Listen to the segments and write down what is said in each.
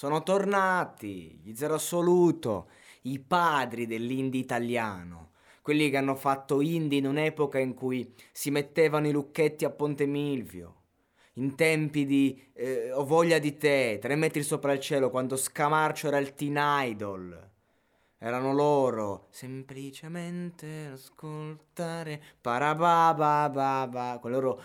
sono tornati, gli zero assoluto, i padri dell'indie italiano, quelli che hanno fatto indie in un'epoca in cui si mettevano i lucchetti a Ponte Milvio, in tempi di eh, Ho voglia di te, Tre metri sopra il cielo, quando Scamarcio era il teen idol. Erano loro, semplicemente ascoltare, parababababa, con loro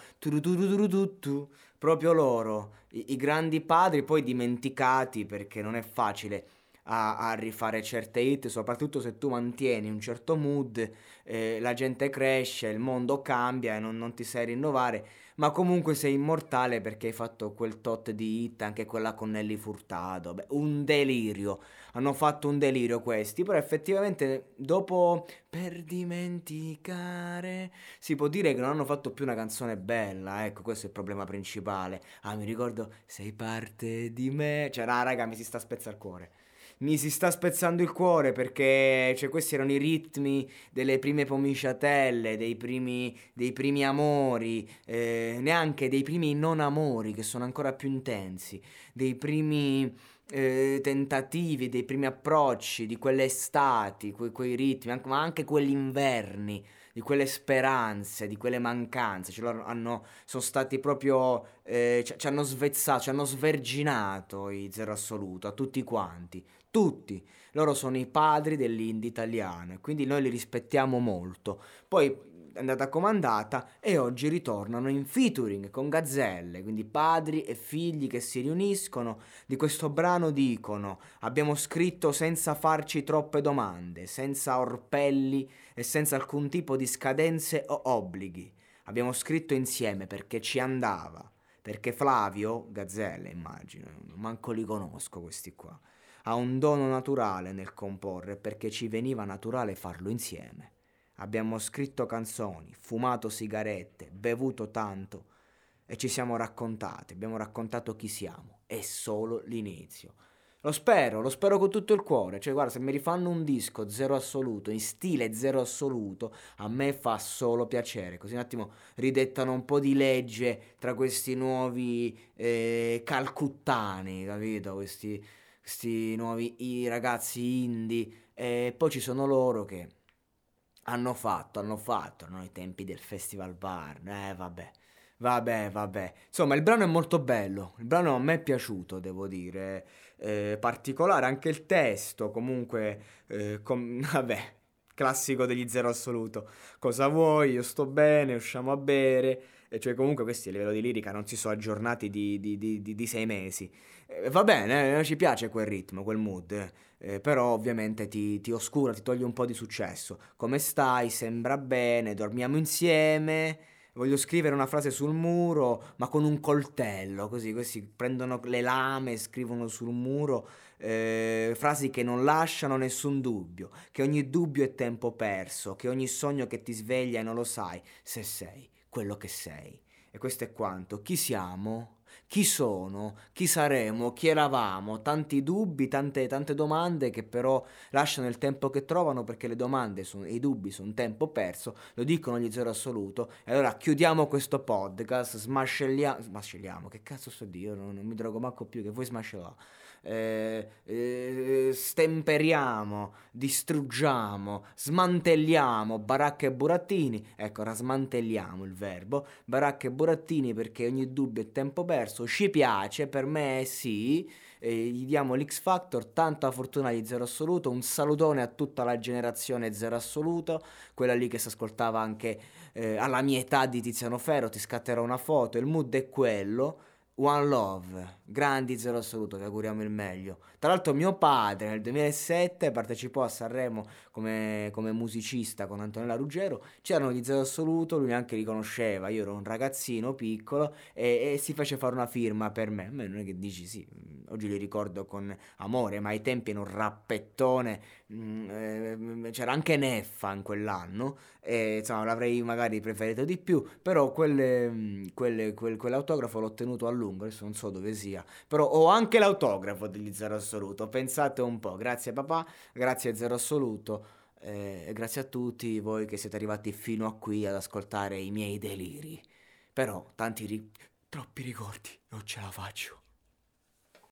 proprio loro, i, i grandi padri poi dimenticati perché non è facile a, a rifare certe hit, soprattutto se tu mantieni un certo mood, eh, la gente cresce, il mondo cambia e non, non ti sai rinnovare, ma comunque sei immortale perché hai fatto quel tot di hit, anche quella con Nelly Furtado, Beh, un delirio, hanno fatto un delirio questi, però effettivamente dopo per dimenticare si può dire che non hanno fatto più una canzone bella, ecco questo è il problema principale, ah mi ricordo sei parte di me, cioè ah, raga mi si sta spezza il cuore. Mi si sta spezzando il cuore perché cioè, questi erano i ritmi delle prime pomiciatelle, dei primi, dei primi amori, eh, neanche dei primi non amori che sono ancora più intensi, dei primi eh, tentativi, dei primi approcci, di quelle estati, que- quei ritmi, anche, ma anche quegli inverni di quelle speranze, di quelle mancanze, ce loro hanno, sono stati proprio, eh, ci, ci hanno svezzato, ci hanno sverginato i zero assoluto a tutti quanti, tutti. Loro sono i padri dell'indie italiano e quindi noi li rispettiamo molto. Poi è andata comandata e oggi ritornano in featuring con Gazzelle, quindi padri e figli che si riuniscono. Di questo brano dicono: Abbiamo scritto senza farci troppe domande, senza orpelli e senza alcun tipo di scadenze o obblighi. Abbiamo scritto insieme perché ci andava. Perché Flavio, Gazzelle immagino, manco li conosco questi qua, ha un dono naturale nel comporre perché ci veniva naturale farlo insieme. Abbiamo scritto canzoni, fumato sigarette, bevuto tanto e ci siamo raccontati, abbiamo raccontato chi siamo. È solo l'inizio. Lo spero, lo spero con tutto il cuore. Cioè, guarda, se mi rifanno un disco zero assoluto, in stile zero assoluto, a me fa solo piacere. Così un attimo ridettano un po' di legge tra questi nuovi eh, calcuttani, capito? Questi, questi nuovi ragazzi indie. E poi ci sono loro che hanno fatto, hanno fatto, no? I tempi del Festival Bar. Eh, vabbè. Vabbè, vabbè. Insomma, il brano è molto bello. Il brano a me è piaciuto, devo dire. Eh, particolare anche il testo, comunque, eh, com- vabbè, classico degli zero assoluto. Cosa vuoi? Io sto bene, usciamo a bere. E cioè, comunque, questi a livello di lirica non si sono aggiornati di, di, di, di sei mesi. Eh, va bene, eh, ci piace quel ritmo, quel mood. Eh, però ovviamente ti, ti oscura, ti toglie un po' di successo. Come stai? Sembra bene, dormiamo insieme voglio scrivere una frase sul muro, ma con un coltello, così, questi prendono le lame e scrivono sul muro eh, frasi che non lasciano nessun dubbio, che ogni dubbio è tempo perso, che ogni sogno che ti sveglia e non lo sai se sei quello che sei. E questo è quanto. Chi siamo? Chi sono? Chi saremo? Chi eravamo? Tanti dubbi, tante, tante domande che però lasciano il tempo che trovano perché le domande e i dubbi sono tempo perso, lo dicono gli zero assoluto. E allora chiudiamo questo podcast, smascelliamo, smascelliamo, che cazzo sto di io, non, non mi drogo manco più, che vuoi smascellare? Eh, eh, stemperiamo, distruggiamo, smantelliamo baracche e burattini. Ecco, ora smantelliamo il verbo. Baracche e burattini perché ogni dubbio è tempo perso. Ci piace, per me sì. Eh, gli diamo l'X Factor, tanta fortuna di Zero Assoluto. Un salutone a tutta la generazione Zero Assoluto, quella lì che si ascoltava anche eh, alla mia età di Tiziano Ferro. Ti scatterò una foto. Il mood è quello. One Love, grandi zero assoluto, vi auguriamo il meglio. Tra l'altro mio padre nel 2007 partecipò a Sanremo come, come musicista con Antonella Ruggero, c'erano gli zero assoluto, lui neanche li conosceva, io ero un ragazzino piccolo e, e si fece fare una firma per me. A me non è che dici sì, oggi li ricordo con amore, ma ai tempi era un rappettone, mm, eh, c'era anche Neffa in quell'anno, e insomma l'avrei magari preferito di più, però quelle, quelle, quel, quell'autografo l'ho tenuto a lungo adesso non so dove sia, però ho anche l'autografo degli Zero Assoluto, pensate un po', grazie papà, grazie Zero Assoluto eh, grazie a tutti voi che siete arrivati fino a qui ad ascoltare i miei deliri, però tanti ri- troppi ricordi, non ce la faccio.